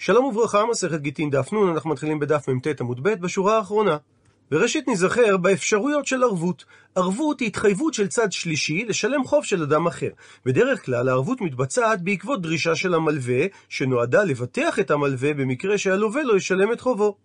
שלום וברכה, מסכת גיטין דף נ', אנחנו מתחילים בדף מ"ט עמוד ב', בשורה האחרונה. וראשית ניזכר באפשרויות של ערבות. ערבות היא התחייבות של צד שלישי לשלם חוב של אדם אחר. בדרך כלל הערבות מתבצעת בעקבות דרישה של המלווה, שנועדה לבטח את המלווה במקרה שהלווה לא ישלם את חובו.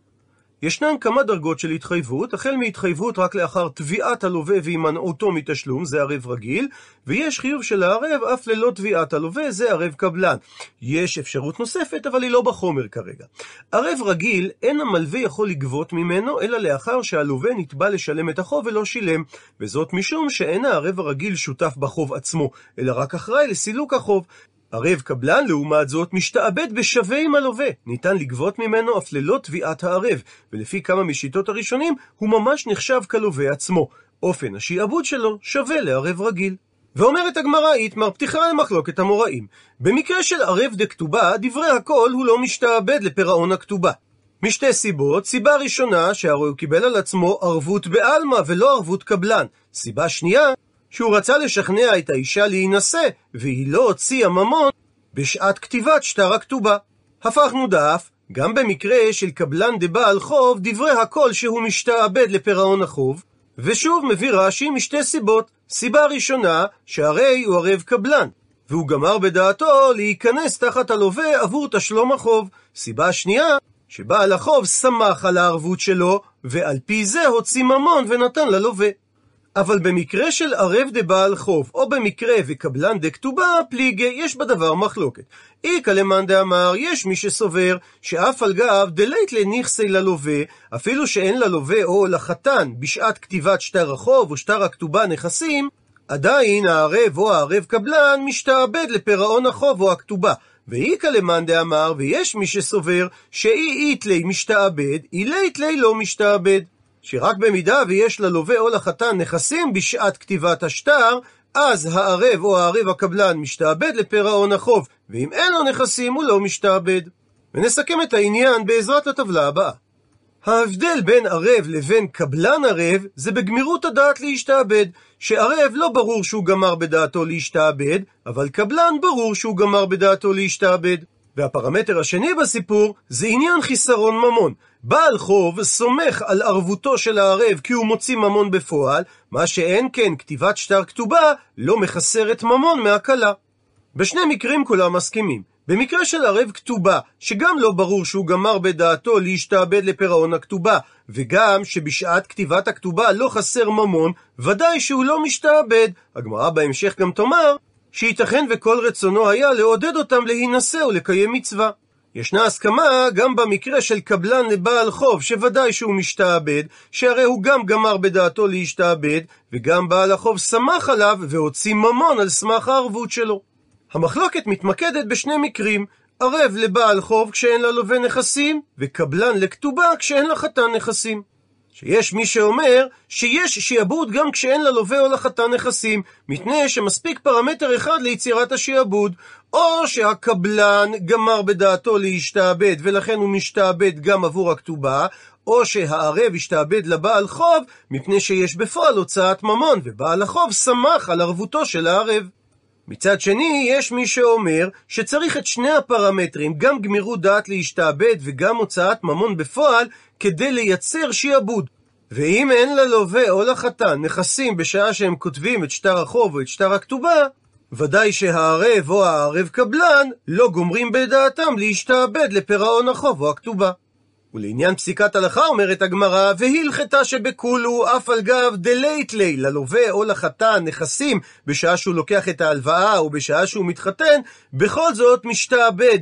ישנן כמה דרגות של התחייבות, החל מהתחייבות רק לאחר תביעת הלווה והימנעותו מתשלום, זה ערב רגיל, ויש חיוב של הערב אף ללא תביעת הלווה, זה ערב קבלן. יש אפשרות נוספת, אבל היא לא בחומר כרגע. ערב רגיל, אין המלווה יכול לגבות ממנו, אלא לאחר שהלווה נתבע לשלם את החוב ולא שילם, וזאת משום שאין הערב הרגיל שותף בחוב עצמו, אלא רק אחראי לסילוק החוב. ערב קבלן, לעומת זאת, משתעבד בשווה עם הלווה. ניתן לגבות ממנו אף ללא תביעת הערב, ולפי כמה משיטות הראשונים, הוא ממש נחשב כלווה עצמו. אופן השעבוד שלו שווה לערב רגיל. ואומרת הגמרא איתמר פתיחה למחלוקת המוראים. במקרה של ערב דכתובה, דברי הכל הוא לא משתעבד לפירעון הכתובה. משתי סיבות, סיבה ראשונה, שהרי הוא קיבל על עצמו ערבות בעלמא ולא ערבות קבלן. סיבה שנייה, שהוא רצה לשכנע את האישה להינשא, והיא לא הוציאה ממון בשעת כתיבת שטר הכתובה. הפכנו דף, גם במקרה של קבלן דבעל חוב, דברי הכל שהוא משתעבד לפירעון החוב, ושוב מביא רש"י משתי סיבות. סיבה ראשונה, שהרי הוא ערב קבלן, והוא גמר בדעתו להיכנס תחת הלווה עבור תשלום החוב. סיבה שנייה, שבעל החוב שמח על הערבות שלו, ועל פי זה הוציא ממון ונתן ללווה. אבל במקרה של ערב דבעל חוב, או במקרה וקבלן דכתובה, פליגי, יש בדבר מחלוקת. איכא למאן דאמר, יש מי שסובר, שאף על גב דלית לנכסי ללווה, אפילו שאין ללווה או לחתן בשעת כתיבת שטר החוב או שטר הכתובה נכסים, עדיין הערב או הערב קבלן משתעבד לפירעון החוב או הכתובה. ואיכא למאן דאמר, ויש מי שסובר, שאי איתלי משתעבד, אילי לא משתעבד. שרק במידה ויש ללווה או לחתן נכסים בשעת כתיבת השטר, אז הערב או הערב הקבלן משתעבד לפירעון החוב, ואם אין לו נכסים הוא לא משתעבד. ונסכם את העניין בעזרת הטבלה הבאה. ההבדל בין ערב לבין קבלן ערב זה בגמירות הדעת להשתעבד, שערב לא ברור שהוא גמר בדעתו להשתעבד, אבל קבלן ברור שהוא גמר בדעתו להשתעבד. והפרמטר השני בסיפור זה עניין חיסרון ממון. בעל חוב סומך על ערבותו של הערב כי הוא מוציא ממון בפועל, מה שאין כן כתיבת שטר כתובה לא מחסרת ממון מהכלה. בשני מקרים כולם מסכימים. במקרה של ערב כתובה, שגם לא ברור שהוא גמר בדעתו להשתעבד לפירעון הכתובה, וגם שבשעת כתיבת הכתובה לא חסר ממון, ודאי שהוא לא משתעבד. הגמרא בהמשך גם תאמר שייתכן וכל רצונו היה לעודד אותם להינשא ולקיים מצווה. ישנה הסכמה גם במקרה של קבלן לבעל חוב, שוודאי שהוא משתעבד, שהרי הוא גם גמר בדעתו להשתעבד, וגם בעל החוב שמח עליו והוציא ממון על סמך הערבות שלו. המחלוקת מתמקדת בשני מקרים, ערב לבעל חוב כשאין ללווה נכסים, וקבלן לכתובה כשאין לחתן נכסים. שיש מי שאומר שיש שיעבוד גם כשאין ללווה או לחתן נכסים, מפני שמספיק פרמטר אחד ליצירת השיעבוד, או שהקבלן גמר בדעתו להשתעבד ולכן הוא משתעבד גם עבור הכתובה, או שהערב השתעבד לבעל חוב מפני שיש בפועל הוצאת ממון, ובעל החוב שמח על ערבותו של הערב. מצד שני, יש מי שאומר שצריך את שני הפרמטרים, גם גמירות דעת להשתעבד וגם הוצאת ממון בפועל, כדי לייצר שיעבוד. ואם אין ללווה או לחתן נכסים בשעה שהם כותבים את שטר החוב או את שטר הכתובה, ודאי שהערב או הערב קבלן לא גומרים בדעתם להשתעבד לפירעון החוב או הכתובה. ולעניין פסיקת הלכה אומרת הגמרא, והלכתה שבכולו אף על גב דלית לי, ללווה או לחתן נכסים בשעה שהוא לוקח את ההלוואה או בשעה שהוא מתחתן, בכל זאת משתעבד.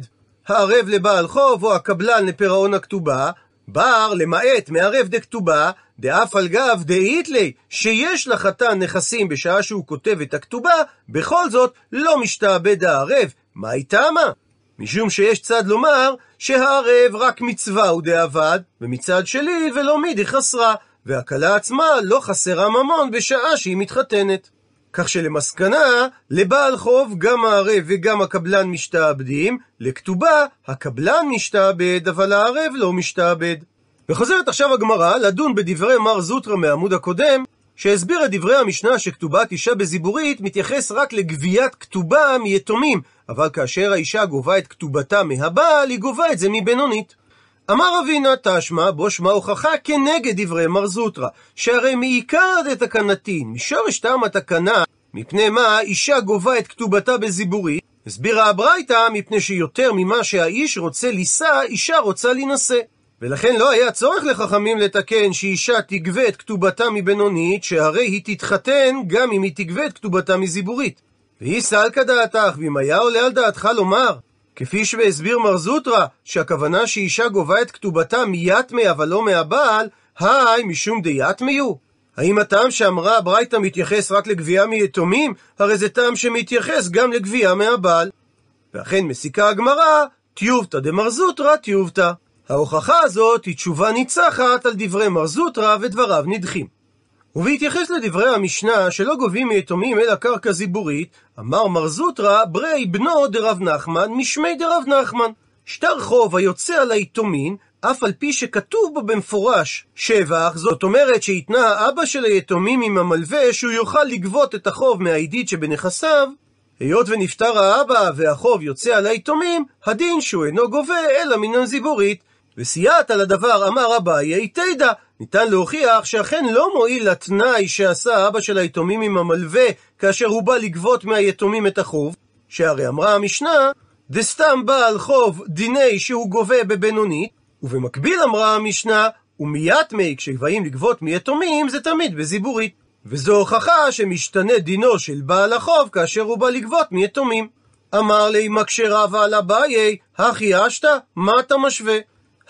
הערב לבעל חוב או הקבלן לפירעון הכתובה, בר למעט מערב דכתובה, דאף על גב דאית לי, שיש לחתן נכסים בשעה שהוא כותב את הכתובה, בכל זאת לא משתעבד הערב. מה איתמה? משום שיש צד לומר שהערב רק מצווה הוא דאבד, ומצד שלי ולא מידי חסרה, והכלה עצמה לא חסרה ממון בשעה שהיא מתחתנת. כך שלמסקנה, לבעל חוב גם הערב וגם הקבלן משתעבדים, לכתובה הקבלן משתעבד, אבל הערב לא משתעבד. וחוזרת עכשיו הגמרא לדון בדברי מר זוטרא מהעמוד הקודם, שהסביר את דברי המשנה שכתובת אישה בזיבורית מתייחס רק לגביית כתובה מיתומים, אבל כאשר האישה גובה את כתובתה מהבעל, היא גובה את זה מבינונית. אמר אבינה תשמע, בו שמע הוכחה כנגד דברי מר זוטרא, שהרי מעיקר דתקנתין, משורש טעם התקנה, מפני מה אישה גובה את כתובתה בזיבורית, הסבירה הברייתא, מפני שיותר ממה שהאיש רוצה לישא, אישה רוצה להינשא. ולכן לא היה צורך לחכמים לתקן שאישה תגבה את כתובתה מבינונית, שהרי היא תתחתן גם אם היא תגבה את כתובתה מזיבורית. והיא סלקא דעתך, ואם היה עולה על דעתך לומר, כפי שהסביר מר זוטרא, שהכוונה שאישה גובה את כתובתה מיתמי אבל לא מהבעל, היי משום דיתמיו? האם הטעם שאמרה הברייתא מתייחס רק לגבייה מיתומים? הרי זה טעם שמתייחס גם לגבייה מהבעל. ואכן מסיקה הגמרא, טיובתא דמר זוטרא טיובתא. ההוכחה הזאת היא תשובה ניצחת על דברי מר זוטרא ודבריו נדחים. ובהתייחס לדברי המשנה שלא גובים מיתומים אלא קרקע זיבורית, אמר מר זוטרא ברי בנו דרב נחמן משמי דרב נחמן. שטר חוב היוצא על היתומין, אף על פי שכתוב בו במפורש שבח, זאת אומרת שהתנה האבא של היתומים עם המלווה שהוא יוכל לגבות את החוב מהעידית שבנכסיו, היות ונפטר האבא והחוב יוצא על היתומים, הדין שהוא אינו גובה אלא מן הזיבורית. וסייעת על הדבר אמר אביי תדע, ניתן להוכיח שאכן לא מועיל לתנאי שעשה אבא של היתומים עם המלווה כאשר הוא בא לגבות מהיתומים את החוב, שהרי אמרה המשנה, דסתם בעל חוב דיני שהוא גובה בבינונית, ובמקביל אמרה המשנה, ומיית מי כשבאים לגבות מיתומים זה תמיד בזיבורית. וזו הוכחה שמשתנה דינו של בעל החוב כאשר הוא בא לגבות מיתומים. אמר לי מקשה ועל אביי, הכי אשתא, מה אתה משווה?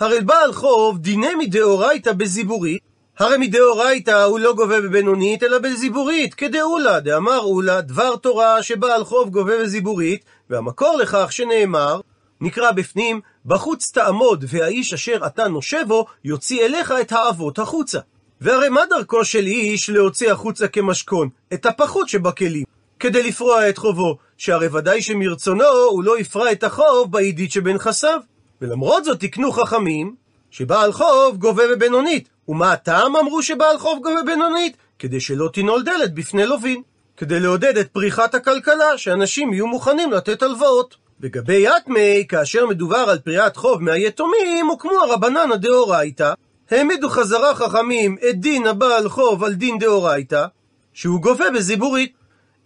הרי בעל חוב דיני מדאורייתא בזיבורית, הרי מדאורייתא הוא לא גובה בבינונית אלא בזיבורית, כדאולה, דאמר אולה, דבר תורה שבעל חוב גובה בזיבורית, והמקור לכך שנאמר, נקרא בפנים, בחוץ תעמוד, והאיש אשר אתה נושבו, יוציא אליך את האבות החוצה. והרי מה דרכו של איש להוציא החוצה כמשכון? את הפחות שבכלים. כדי לפרוע את חובו, שהרי ודאי שמרצונו הוא לא יפרע את החוב בעידית שבנכסיו. ולמרות זאת תקנו חכמים שבעל חוב גובה בבינונית. ומה הטעם אמרו שבעל חוב גובה בינונית? כדי שלא תנעול דלת בפני לווין. כדי לעודד את פריחת הכלכלה, שאנשים יהיו מוכנים לתת הלוואות. לגבי יתמי, כאשר מדובר על פריעת חוב מהיתומים, הוא כמו הרבננה דאורייתא, העמידו חזרה חכמים את דין הבעל חוב על דין דאורייתא, שהוא גובה בזיבורית.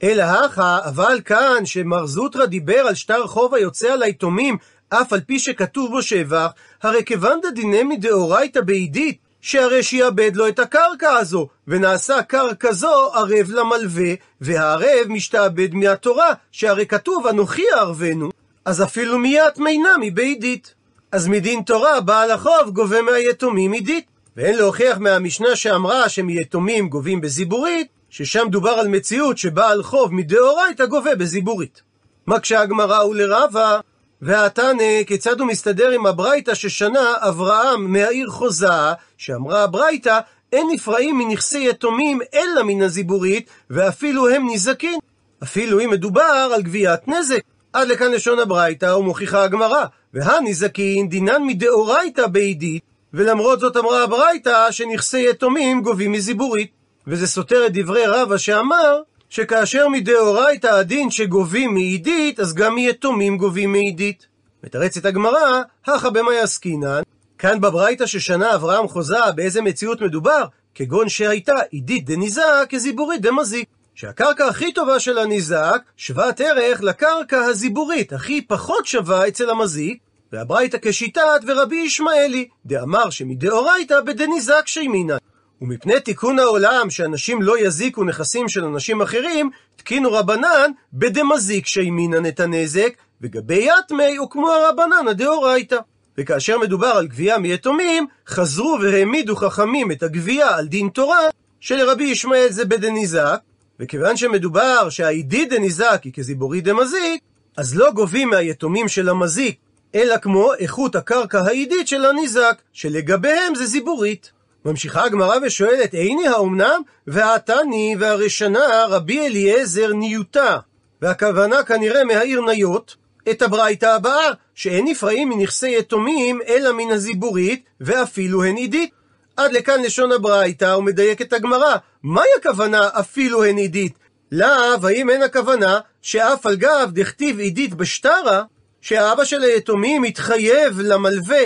אלא הכא, אבל כאן, שמר זוטרא דיבר על שטר חוב היוצא על היתומים, אף על פי שכתוב בו שבח, הרי כיוון דדינא מדאורייתא בעידית, שהרי שיאבד לו את הקרקע הזו, ונעשה קרקע זו ערב למלווה, והערב משתעבד מהתורה, שהרי כתוב אנוכי אערבנו, אז אפילו מיית מינה מבעידית. אז מדין תורה בעל החוב גובה מהיתומים עידית. ואין להוכיח מהמשנה שאמרה שמיתומים גובים בזיבורית, ששם דובר על מציאות שבעל חוב מדאורייתא גובה בזיבורית. מקשה הגמרא ולרבה, והתנא, כיצד הוא מסתדר עם הברייתא ששנה אברהם מהעיר חוזה, שאמרה הברייתא, אין נפרעים מנכסי יתומים אלא מן הזיבורית, ואפילו הם נזקין. אפילו אם מדובר על גביית נזק. עד לכאן לשון הברייתא ומוכיחה הגמרא, והנזקין דינן מדאורייתא בעידית, ולמרות זאת אמרה הברייתא שנכסי יתומים גובים מזיבורית. וזה סותר את דברי רבא שאמר שכאשר מדאורייתא הדין שגובים מעידית, אז גם מיתומים גובים מעידית. מתרצת הגמרא, הכא במאי עסקינן, כאן בברייתא ששנה אברהם חוזה באיזה מציאות מדובר, כגון שהייתה עידית דניזק כזיבורית דמזיק. שהקרקע הכי טובה של הניזק שוות ערך לקרקע הזיבורית הכי פחות שווה אצל המזיק, והברייתא כשיטת ורבי ישמעאלי, דאמר שמדאורייתא בדניזק שימינן. ומפני תיקון העולם שאנשים לא יזיקו נכסים של אנשים אחרים, תקינו רבנן בדמזיק שימינן את הנזק, וגבי יתמי הוא כמו הרבנן הדאורייתא. וכאשר מדובר על גבייה מיתומים, חזרו והעמידו חכמים את הגבייה על דין תורה, שלרבי ישמעאל זה בדניזק, וכיוון שמדובר שהעידי דניזק היא כזיבורי דמזיק, אז לא גובים מהיתומים של המזיק, אלא כמו איכות הקרקע העידית של הניזק, שלגביהם זה זיבורית. ממשיכה הגמרא ושואלת, איני האומנם? והעתני והרשנה רבי אליעזר ניוטה. והכוונה כנראה מהעיר ניות, את הברייתא הבאה, שאין נפרעים מנכסי יתומים אלא מן הזיבורית, ואפילו הן עידית. עד לכאן לשון הברייתא, ומדייקת הגמרא. מהי הכוונה אפילו הן עידית? לאו, האם אין הכוונה שאף על גב דכתיב עידית בשטרה, שהאבא של היתומים התחייב למלווה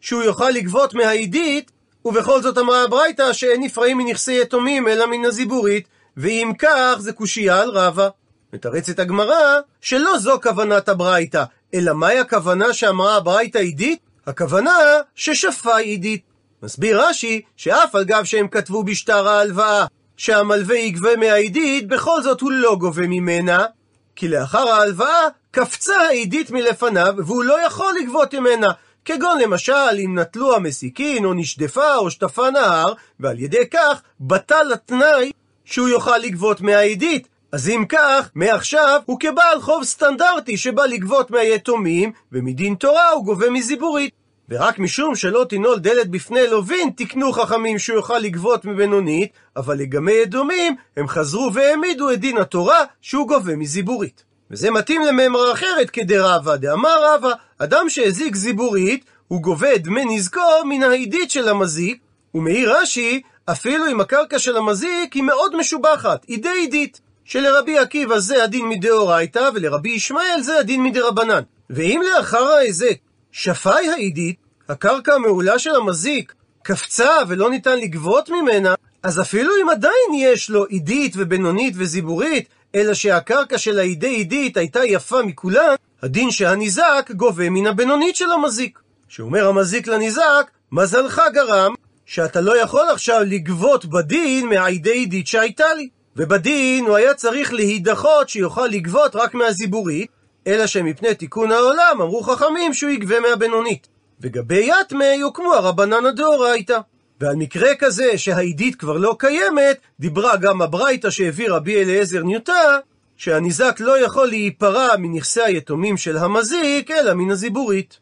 שהוא יוכל לגבות מהעידית, ובכל זאת אמרה הברייתא שאין נפרעים מנכסי יתומים אלא מן הזיבורית, ואם כך זה קושייה על רבא. מתרצת הגמרא שלא זו כוונת הברייתא, אלא מהי הכוונה שאמרה הברייתא עידית? הכוונה ששפע עידית. מסביר רש"י שאף על גב שהם כתבו בשטר ההלוואה שהמלווה יגבה מהעידית, בכל זאת הוא לא גובה ממנה, כי לאחר ההלוואה קפצה העידית מלפניו והוא לא יכול לגבות ממנה. כגון למשל אם נטלו המסיקין או נשדפה או שטפה נהר, ועל ידי כך בטל התנאי שהוא יוכל לגבות מהעידית. אז אם כך, מעכשיו הוא כבעל חוב סטנדרטי שבא לגבות מהיתומים, ומדין תורה הוא גובה מזיבורית. ורק משום שלא תינול דלת בפני לווין, תקנו חכמים שהוא יוכל לגבות מבינונית, אבל לגמי ידומים, הם חזרו והעמידו את דין התורה שהוא גובה מזיבורית. וזה מתאים למאמרה אחרת כדרבה, דאמר רבא, אדם שהזיק זיבורית, הוא גובה דמי נזקו מן העידית של המזיק, ומעיר רש"י, אפילו אם הקרקע של המזיק היא מאוד משובחת, היא די עידית. שלרבי עקיבא זה הדין מדאורייתא, ולרבי ישמעאל זה הדין מדרבנן. ואם לאחר ההיזק שפי העידית, הקרקע המעולה של המזיק, קפצה ולא ניתן לגבות ממנה, אז אפילו אם עדיין יש לו עידית ובינונית וזיבורית, אלא שהקרקע של העידי עידית הייתה יפה מכולן, הדין שהניזק גובה מן הבינונית של המזיק. שאומר המזיק לניזק, מזלך גרם שאתה לא יכול עכשיו לגבות בדין מהעידי עידית שהייתה לי. ובדין הוא היה צריך להידחות שיוכל לגבות רק מהזיבורית, אלא שמפני תיקון העולם אמרו חכמים שהוא יגבה מהבינונית. וגבי יתמי יוקמו הרבנן הדאורייתא. ועל מקרה כזה שהעידית כבר לא קיימת, דיברה גם הברייתא שהביא רבי אליעזר ניוטה, שהניזק לא יכול להיפרע מנכסי היתומים של המזיק, אלא מן הזיבורית.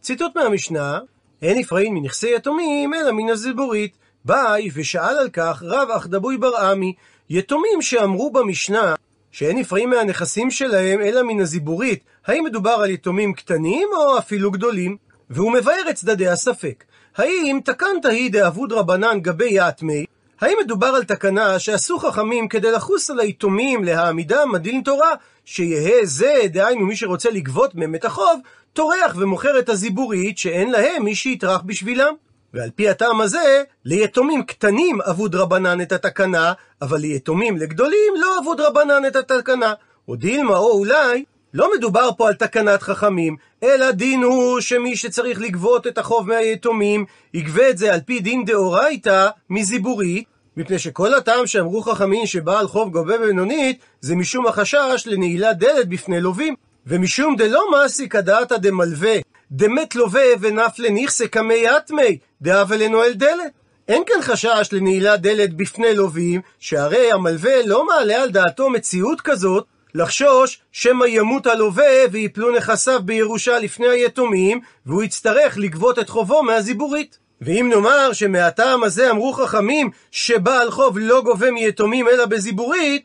ציטוט מהמשנה, אין נפרעים מנכסי יתומים, אלא מן הזיבורית. ביי, ושאל על כך רב אחדבוי ברעמי, יתומים שאמרו במשנה שאין נפרעים מהנכסים שלהם אלא מן הזיבורית, האם מדובר על יתומים קטנים או אפילו גדולים? והוא מבאר את צדדי הספק. האם תקנת היא דאבוד רבנן גבי יתמי? האם מדובר על תקנה שעשו חכמים כדי לחוס על היתומים להעמידם מדין תורה, שיהא זה, דהיינו מי שרוצה לגבות מהם את החוב, טורח ומוכר את הזיבורית שאין להם מי שיטרח בשבילם? ועל פי הטעם הזה, ליתומים קטנים אבוד רבנן את התקנה, אבל ליתומים לגדולים לא אבוד רבנן את התקנה. או דילמה, או אולי, לא מדובר פה על תקנת חכמים, אלא דין הוא שמי שצריך לגבות את החוב מהיתומים, יגבה את זה על פי דין דאורייתא מזיבורית, מפני שכל הטעם שאמרו חכמים שבעל חוב גובה בינונית, זה משום החשש לנעילת דלת בפני לווים. ומשום דלא מעסיק הדעתא דמלווה, דמת לווה ונפלה נכסה קמי יתמי, דאבה לנועל דלת. אין כאן חשש לנעילת דלת בפני לווים, שהרי המלווה לא מעלה על דעתו מציאות כזאת, לחשוש שמא ימות הלווה ויפלו נכסיו בירושה לפני היתומים, והוא יצטרך לגבות את חובו מהזיבורית. ואם נאמר שמהטעם הזה אמרו חכמים שבעל חוב לא גובה מיתומים אלא בזיבורית,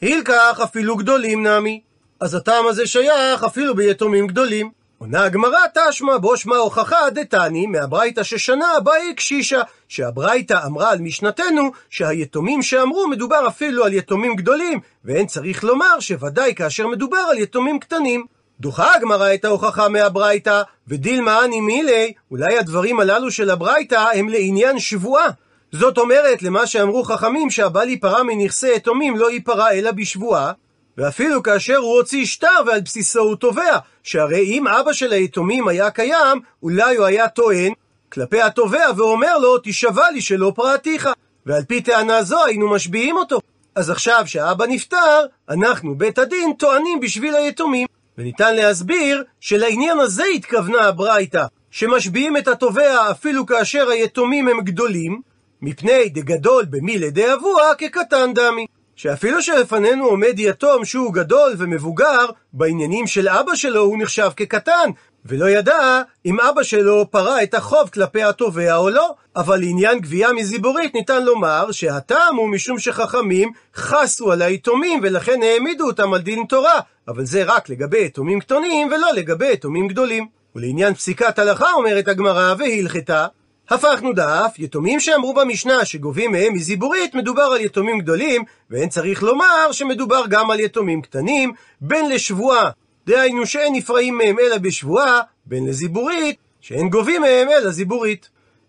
הילקח אפילו גדולים נמי. אז הטעם הזה שייך אפילו ביתומים גדולים. עונה הגמרא תשמע בו שמע הוכחה דתני מהברייתא ששנה הבאה קשישה שהברייתא אמרה על משנתנו שהיתומים שאמרו מדובר אפילו על יתומים גדולים ואין צריך לומר שוודאי כאשר מדובר על יתומים קטנים. דוחה הגמרא את ההוכחה מהברייתא ודילמה אני מילי אולי הדברים הללו של הברייתא הם לעניין שבועה זאת אומרת למה שאמרו חכמים שהבא להיפרע מנכסי יתומים לא ייפרע אלא בשבועה ואפילו כאשר הוא הוציא שטר ועל בסיסו הוא תובע, שהרי אם אבא של היתומים היה קיים, אולי הוא היה טוען כלפי התובע ואומר לו, תשבע לי שלא פרעתיך. ועל פי טענה זו היינו משביעים אותו. אז עכשיו שהאבא נפטר, אנחנו, בית הדין, טוענים בשביל היתומים. וניתן להסביר שלעניין הזה התכוונה הברייתא, שמשביעים את התובע אפילו כאשר היתומים הם גדולים, מפני דגדול במילי דאבוה כקטן דמי. שאפילו שלפנינו עומד יתום שהוא גדול ומבוגר, בעניינים של אבא שלו הוא נחשב כקטן, ולא ידע אם אבא שלו פרע את החוב כלפי התובע או לא. אבל לעניין גבייה מזיבורית ניתן לומר שהטעם הוא משום שחכמים חסו על היתומים ולכן העמידו אותם על דין תורה, אבל זה רק לגבי יתומים קטנים ולא לגבי יתומים גדולים. ולעניין פסיקת הלכה אומרת הגמרא והלכתה, הפכנו דף, יתומים שאמרו במשנה שגובים מהם מזיבורית, מדובר על יתומים גדולים, ואין צריך לומר שמדובר גם על יתומים קטנים, בין לשבועה, דהיינו שאין נפרעים מהם אלא בשבועה, בין לזיבורית, שאין גובים מהם אלא זיבורית.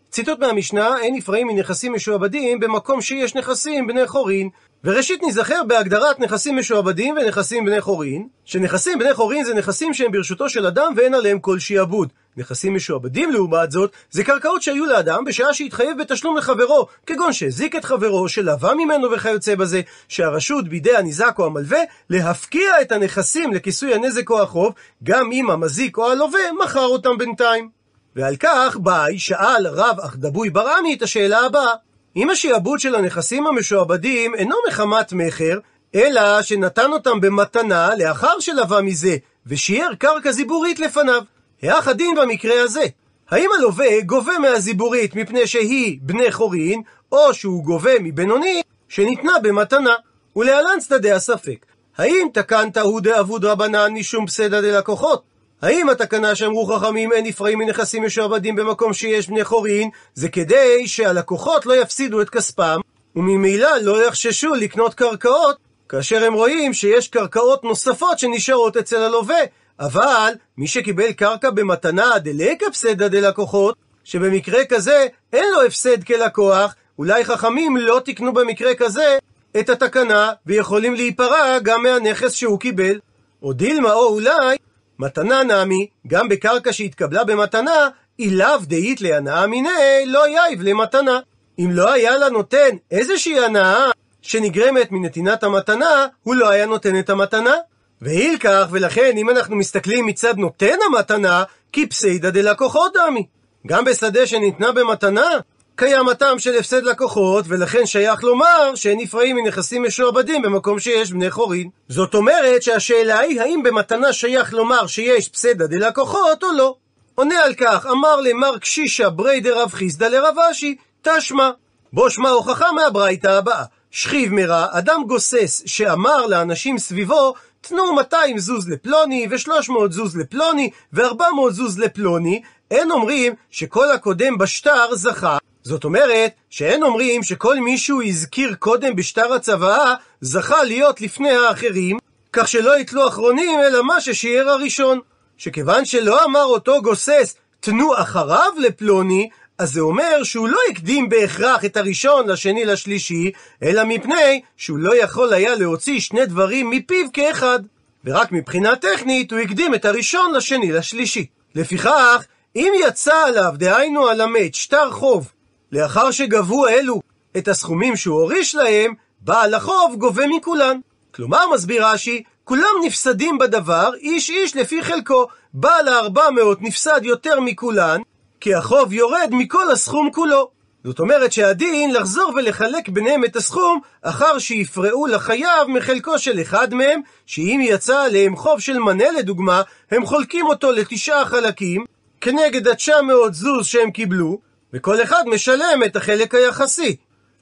ציטוט מהמשנה, אין נפרעים מנכסים משועבדים במקום שיש נכסים בני חורין. וראשית נזכר בהגדרת נכסים משועבדים ונכסים בני חורין, שנכסים בני חורין זה נכסים שהם ברשותו של אדם ואין עליהם כל שיעבוד. נכסים משועבדים לעומת זאת, זה קרקעות שהיו לאדם בשעה שהתחייב בתשלום לחברו, כגון שהזיק את חברו, שלווה ממנו וכיוצא בזה, שהרשות בידי הניזק או המלווה, להפקיע את הנכסים לכיסוי הנזק או החוב, גם אם המזיק או הלווה מכר אותם בינתיים. ועל כך באי שאל רב אכדבוי ברעמי את השאלה הבאה: אם השעבוד של הנכסים המשועבדים אינו מחמת מכר, אלא שנתן אותם במתנה לאחר שלווה מזה, ושיער קרקע זיבורית לפניו. היח הדין במקרה הזה. האם הלווה גובה מהזיבורית מפני שהיא בני חורין, או שהוא גובה מבינוני שניתנה במתנה? ולהלן צדדי הספק. האם תקנת הוא דאבוד רבנן משום פסדה דלקוחות? האם התקנה שאמרו חכמים אין נפרעים מנכסים משועבדים במקום שיש בני חורין, זה כדי שהלקוחות לא יפסידו את כספם, וממילא לא יחששו לקנות קרקעות, כאשר הם רואים שיש קרקעות נוספות שנשארות אצל הלווה, אבל מי שקיבל קרקע במתנה דלקה פסדה דלקוחות, שבמקרה כזה אין לו הפסד כלקוח, אולי חכמים לא תיקנו במקרה כזה את התקנה, ויכולים להיפרע גם מהנכס שהוא קיבל. או דילמה או אולי מתנה נמי, גם בקרקע שהתקבלה במתנה, אילאו דאית להנאה מיני, לא יאיב למתנה. אם לא היה לה נותן איזושהי הנאה שנגרמת מנתינת המתנה, הוא לא היה נותן את המתנה. ואילקח, ולכן אם אנחנו מסתכלים מצד נותן המתנה, כי פסיידא דלקוחות דמי. גם בשדה שניתנה במתנה, קיים הטעם של הפסד לקוחות, ולכן שייך לומר שאין נפרעים מנכסים משועבדים במקום שיש בני חורין. זאת אומרת שהשאלה היא האם במתנה שייך לומר שיש פסדה דלקוחות או לא. עונה על כך, אמר למר קשישא ברי דרב חיסדא לרב אשי, תשמע. בו שמע הוכחה מהברייתא הבאה. שכיב מרע, אדם גוסס שאמר לאנשים סביבו, תנו 200 זוז לפלוני, ו-300 זוז לפלוני, ו-400 זוז לפלוני, אין אומרים שכל הקודם בשטר זכה, זאת אומרת, שאין אומרים שכל מי שהוא הזכיר קודם בשטר הצוואה, זכה להיות לפני האחרים, כך שלא יתלו אחרונים אלא מה ששיער הראשון. שכיוון שלא אמר אותו גוסס, תנו אחריו לפלוני, אז זה אומר שהוא לא הקדים בהכרח את הראשון לשני לשלישי, אלא מפני שהוא לא יכול היה להוציא שני דברים מפיו כאחד. ורק מבחינה טכנית הוא הקדים את הראשון לשני לשלישי. לפיכך, אם יצא עליו, דהיינו על המת, שטר חוב, לאחר שגבו אלו את הסכומים שהוא הוריש להם, בעל החוב גובה מכולן. כלומר, מסביר רש"י, כולם נפסדים בדבר, איש איש לפי חלקו. בעל הארבע מאות נפסד יותר מכולן, כי החוב יורד מכל הסכום כולו. זאת אומרת שהדין לחזור ולחלק ביניהם את הסכום אחר שיפרעו לחייב מחלקו של אחד מהם, שאם יצא עליהם חוב של מנה לדוגמה, הם חולקים אותו לתשעה חלקים, כנגד התשע מאות זוז שהם קיבלו, וכל אחד משלם את החלק היחסי.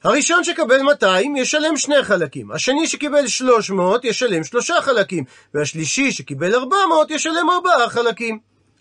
הראשון שקבל 200 ישלם שני חלקים, השני שקיבל 300 ישלם שלושה חלקים, והשלישי שקיבל 400 ישלם ארבעה חלקים.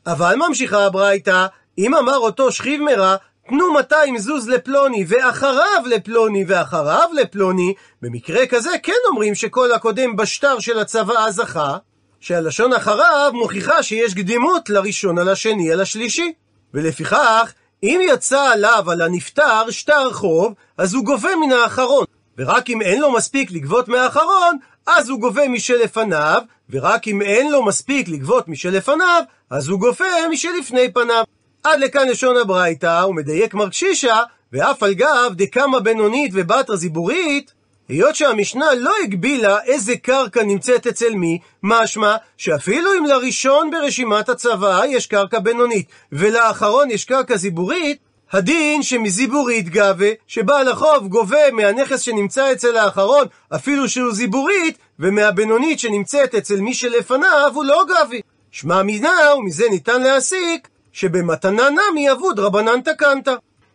אבל ממשיכה הברייתא, אם אמר אותו שכיב מרע, תנו 200 זוז לפלוני, ואחריו לפלוני, ואחריו לפלוני, במקרה כזה כן אומרים שכל הקודם בשטר של הצוואה זכה, שהלשון אחריו מוכיחה שיש קדימות לראשון על השני על השלישי. ולפיכך, אם יצא עליו, על הנפטר, שטר חוב, אז הוא גובה מן האחרון. ורק אם אין לו מספיק לגבות מהאחרון, אז הוא גובה משלפניו, ורק אם אין לו מספיק לגבות משלפניו, אז הוא גובה משלפני פניו. עד לכאן לשון הברייתא, הוא מדייק מרקשישא, ואף על גב דקמא בינונית ובתרא זיבורית, היות שהמשנה לא הגבילה איזה קרקע נמצאת אצל מי, משמע שאפילו אם לראשון ברשימת הצוואה יש קרקע בינונית, ולאחרון יש קרקע זיבורית, הדין שמזיבורית גבה, שבעל החוב גובה מהנכס שנמצא אצל האחרון, אפילו שהוא זיבורית, ומהבינונית שנמצאת אצל מי שלפניו הוא לא גבי. שמע מינה, ומזה ניתן להסיק, שבמתנה נמי אבוד רבנן תקנת.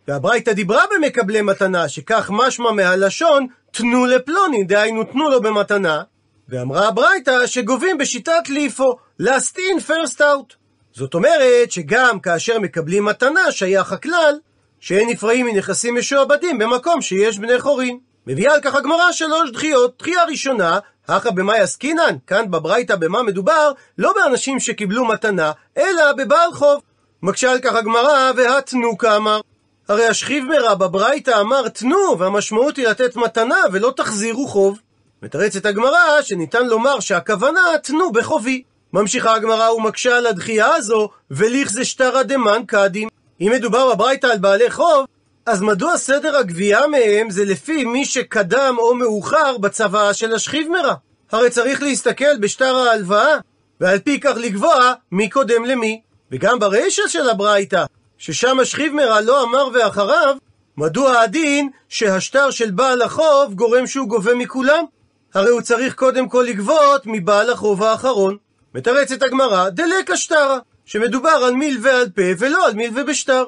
והברייתא דיברה במקבלי מתנה, שכך משמע מהלשון, תנו לפלוני, דהיינו תנו לו במתנה, ואמרה הברייתא שגובים בשיטת ליפו, last in first out. זאת אומרת שגם כאשר מקבלים מתנה שייך הכלל שאין נפרעים מנכסים משועבדים במקום שיש בני חורין. מביאה על כך הגמרא שלוש דחיות. דחייה ראשונה, הכא במאי עסקינן, כאן בברייתא במה מדובר? לא באנשים שקיבלו מתנה, אלא בבעל חוב. מקשה על כך הגמרא, והתנו כאמר. הרי השכיב מרע בברייתא אמר תנו, והמשמעות היא לתת מתנה ולא תחזירו חוב. מתרצת הגמרא שניתן לומר שהכוונה תנו בחובי. ממשיכה הגמרא ומקשה על הדחייה הזו, ולכזה שטרא דמן קדים. אם מדובר בברייתא על בעלי חוב, אז מדוע סדר הגבייה מהם זה לפי מי שקדם או מאוחר בצוואה של השכיב מרע? הרי צריך להסתכל בשטר ההלוואה, ועל פי כך לקבוע מי קודם למי. וגם ברישא של הברייתא, ששם השכיב מרע לא אמר ואחריו, מדוע הדין שהשטר של בעל החוב גורם שהוא גובה מכולם? הרי הוא צריך קודם כל לגבות מבעל החוב האחרון. מתרצת הגמרא, דלקה שטרה, שמדובר על מילווה על פה ולא על מילווה בשטר.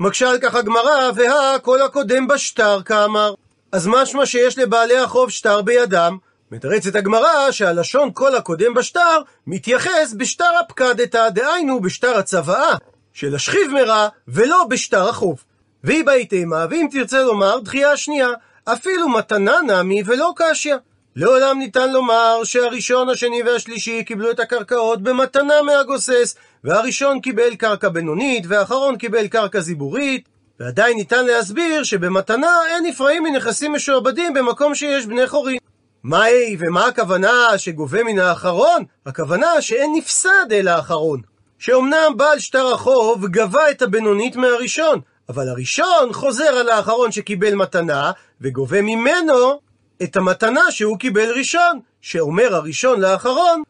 מקשה על כך הגמרא, והא כל הקודם בשטר כאמר. אז משמע שיש לבעלי החוב שטר בידם. מתרצת הגמרא שהלשון כל הקודם בשטר מתייחס בשטר הפקדתא, דהיינו בשטר הצוואה של השכיב מרע, ולא בשטר החוב. והיא באי תימה, ואם תרצה לומר, דחייה שנייה, אפילו מתנה נמי ולא קשיא. לעולם ניתן לומר שהראשון, השני והשלישי קיבלו את הקרקעות במתנה מהגוסס, והראשון קיבל קרקע בינונית, והאחרון קיבל קרקע זיבורית, ועדיין ניתן להסביר שבמתנה אין נפרעים מנכסים משועבדים במקום שיש בני חורים. מהי ומה הכוונה שגובה מן האחרון? הכוונה שאין נפסד אל האחרון. שאומנם בעל שטר החוב גבה את הבינונית מהראשון, אבל הראשון חוזר על האחרון שקיבל מתנה, וגובה ממנו את המתנה שהוא קיבל ראשון, שאומר הראשון לאחרון,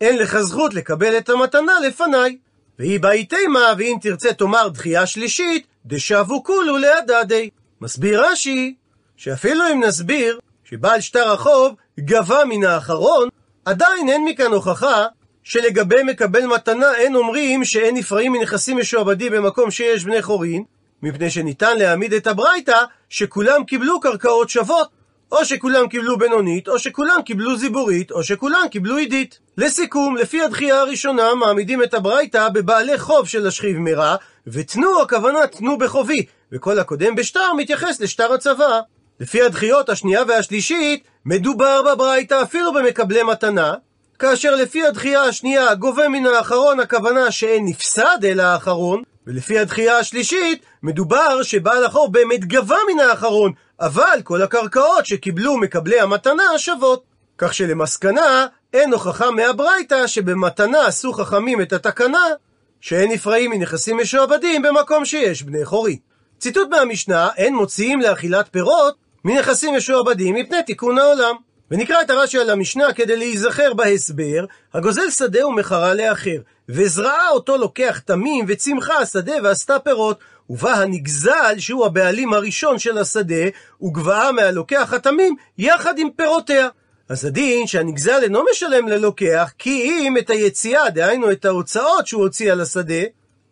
אין לך זכות לקבל את המתנה לפניי. והיא באי תימה, ואם תרצה תאמר דחייה שלישית, דשבו כולו להדדי. מסביר רש"י, שאפילו אם נסביר שבעל שטר החוב גבה מן האחרון, עדיין אין מכאן הוכחה שלגבי מקבל מתנה אין אומרים שאין נפרעים מנכסים משועבדים במקום שיש בני חורין, מפני שניתן להעמיד את הברייתא שכולם קיבלו קרקעות שוות. או שכולם קיבלו בינונית, או שכולם קיבלו זיבורית, או שכולם קיבלו עידית. לסיכום, לפי הדחייה הראשונה מעמידים את הברייתא בבעלי חוב של השכיב מרע, ותנו הכוונה תנו בחובי, וכל הקודם בשטר מתייחס לשטר הצבא. לפי הדחיות השנייה והשלישית, מדובר בברייתא אפילו במקבלי מתנה, כאשר לפי הדחייה השנייה גובה מן האחרון הכוונה שאין נפסד אל האחרון, ולפי הדחייה השלישית, מדובר שבעל החוב באמת גבה מן האחרון, אבל כל הקרקעות שקיבלו מקבלי המתנה שוות. כך שלמסקנה, אין הוכחה מהברייתא שבמתנה עשו חכמים את התקנה שאין נפרעים מנכסים משועבדים במקום שיש בני חורי. ציטוט מהמשנה, אין מוציאים לאכילת פירות מנכסים משועבדים מפני תיקון העולם. ונקרא את הרש"י על המשנה כדי להיזכר בהסבר, הגוזל שדה ומחרה לאחר, וזרעה אותו לוקח תמים, וצמחה השדה ועשתה פירות, ובא הנגזל, שהוא הבעלים הראשון של השדה, וגבהה מהלוקח התמים, יחד עם פירותיה. אז הדין שהנגזל אינו משלם ללוקח, כי אם את היציאה, דהיינו את ההוצאות שהוא הוציא על השדה,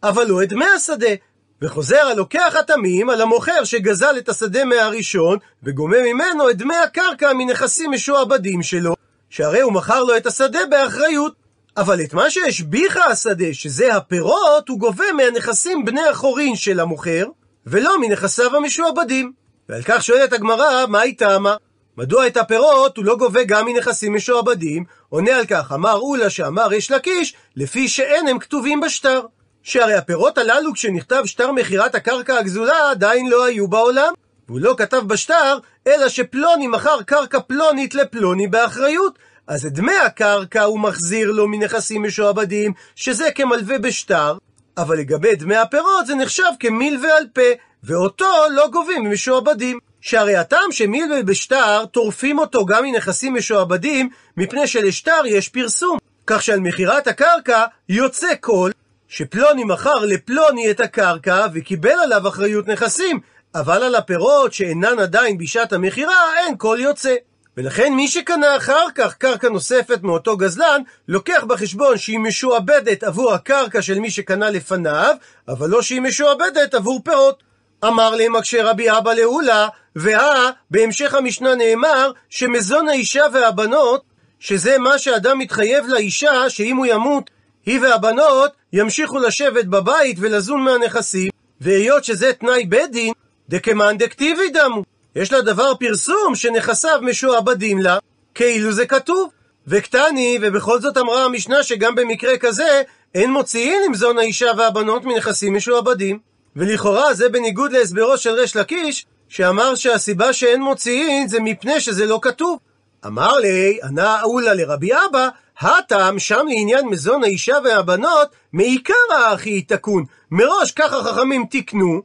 אבל לא את דמי השדה. וחוזר הלוקח התמים על המוכר שגזל את השדה מהראשון, וגומר ממנו את דמי הקרקע מנכסים משועבדים שלו, שהרי הוא מכר לו את השדה באחריות. אבל את מה שהשביחה השדה, שזה הפירות, הוא גובה מהנכסים בני החורין של המוכר, ולא מנכסיו המשועבדים. ועל כך שואלת הגמרא, מה היא טעמה? מדוע את הפירות הוא לא גובה גם מנכסים משועבדים? עונה על כך, אמר אולה שאמר יש לקיש, לפי שאין הם כתובים בשטר. שהרי הפירות הללו כשנכתב שטר מכירת הקרקע הגזולה עדיין לא היו בעולם. והוא לא כתב בשטר, אלא שפלוני מכר קרקע פלונית לפלוני באחריות. אז את דמי הקרקע הוא מחזיר לו מנכסים משועבדים, שזה כמלווה בשטר, אבל לגבי דמי הפירות זה נחשב כמילווה על פה, ואותו לא גובים ממשועבדים. שהרי הטעם שמילווה בשטר, טורפים אותו גם מנכסים משועבדים, מפני שלשטר יש פרסום. כך שעל מכירת הקרקע יוצא קול שפלוני מכר לפלוני את הקרקע וקיבל עליו אחריות נכסים, אבל על הפירות שאינן עדיין בשעת המכירה אין קול יוצא. ולכן מי שקנה אחר כך קרקע נוספת מאותו גזלן, לוקח בחשבון שהיא משועבדת עבור הקרקע של מי שקנה לפניו, אבל לא שהיא משועבדת עבור פירות. אמר לי מקשה רבי אבא לאולה, והא, בהמשך המשנה נאמר, שמזון האישה והבנות, שזה מה שאדם מתחייב לאישה, שאם הוא ימות, היא והבנות ימשיכו לשבת בבית ולזון מהנכסים, והיות שזה תנאי בית דין, דקמאן דקטיבי דמו. יש לה דבר פרסום שנכסיו משועבדים לה, כאילו זה כתוב. וקטני, ובכל זאת אמרה המשנה שגם במקרה כזה, אין מוציאין עם זון האישה והבנות מנכסים משועבדים. ולכאורה זה בניגוד להסברו של ריש לקיש, שאמר שהסיבה שאין מוציאין זה מפני שזה לא כתוב. אמר לי, ענה אולה לרבי אבא, הטעם שם לעניין מזון האישה והבנות, מעיקר האחי תקון. מראש ככה חכמים תיקנו,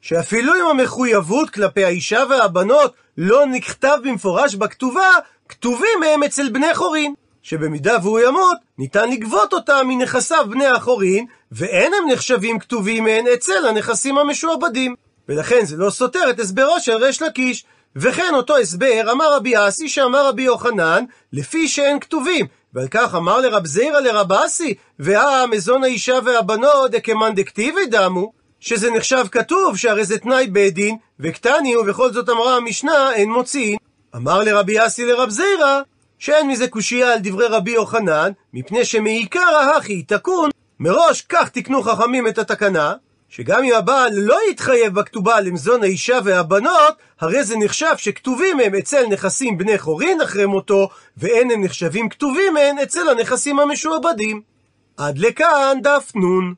שאפילו אם המחויבות כלפי האישה והבנות לא נכתב במפורש בכתובה, כתובים מהם אצל בני חורין. שבמידה והוא ימות, ניתן לגבות אותם מנכסיו בני החורין, ואין הם נחשבים כתובים מהן אצל הנכסים המשועבדים. ולכן זה לא סותר את הסברו של ריש לקיש. וכן אותו הסבר אמר רבי אסי שאמר רבי יוחנן, לפי שאין כתובים. ועל כך אמר לרב זירא לרב אסי, והא מזון האישה והבנות דקמאן דקטיבי דמו, שזה נחשב כתוב שהרי זה תנאי בית דין, וקטני ובכל זאת אמרה המשנה אין מוציאין. אמר לרבי אסי לרב זירא, שאין מזה קושייה על דברי רבי יוחנן, מפני שמעיקר ההכי תקון, מראש כך תיקנו חכמים את התקנה, שגם אם הבעל לא יתחייב בכתובה למזון האישה והבנות, הרי זה נחשב שכתובים הם אצל נכסים בני חורין אחרי מותו, ואין הם נחשבים כתובים הם אצל הנכסים המשועבדים. עד לכאן דף נון.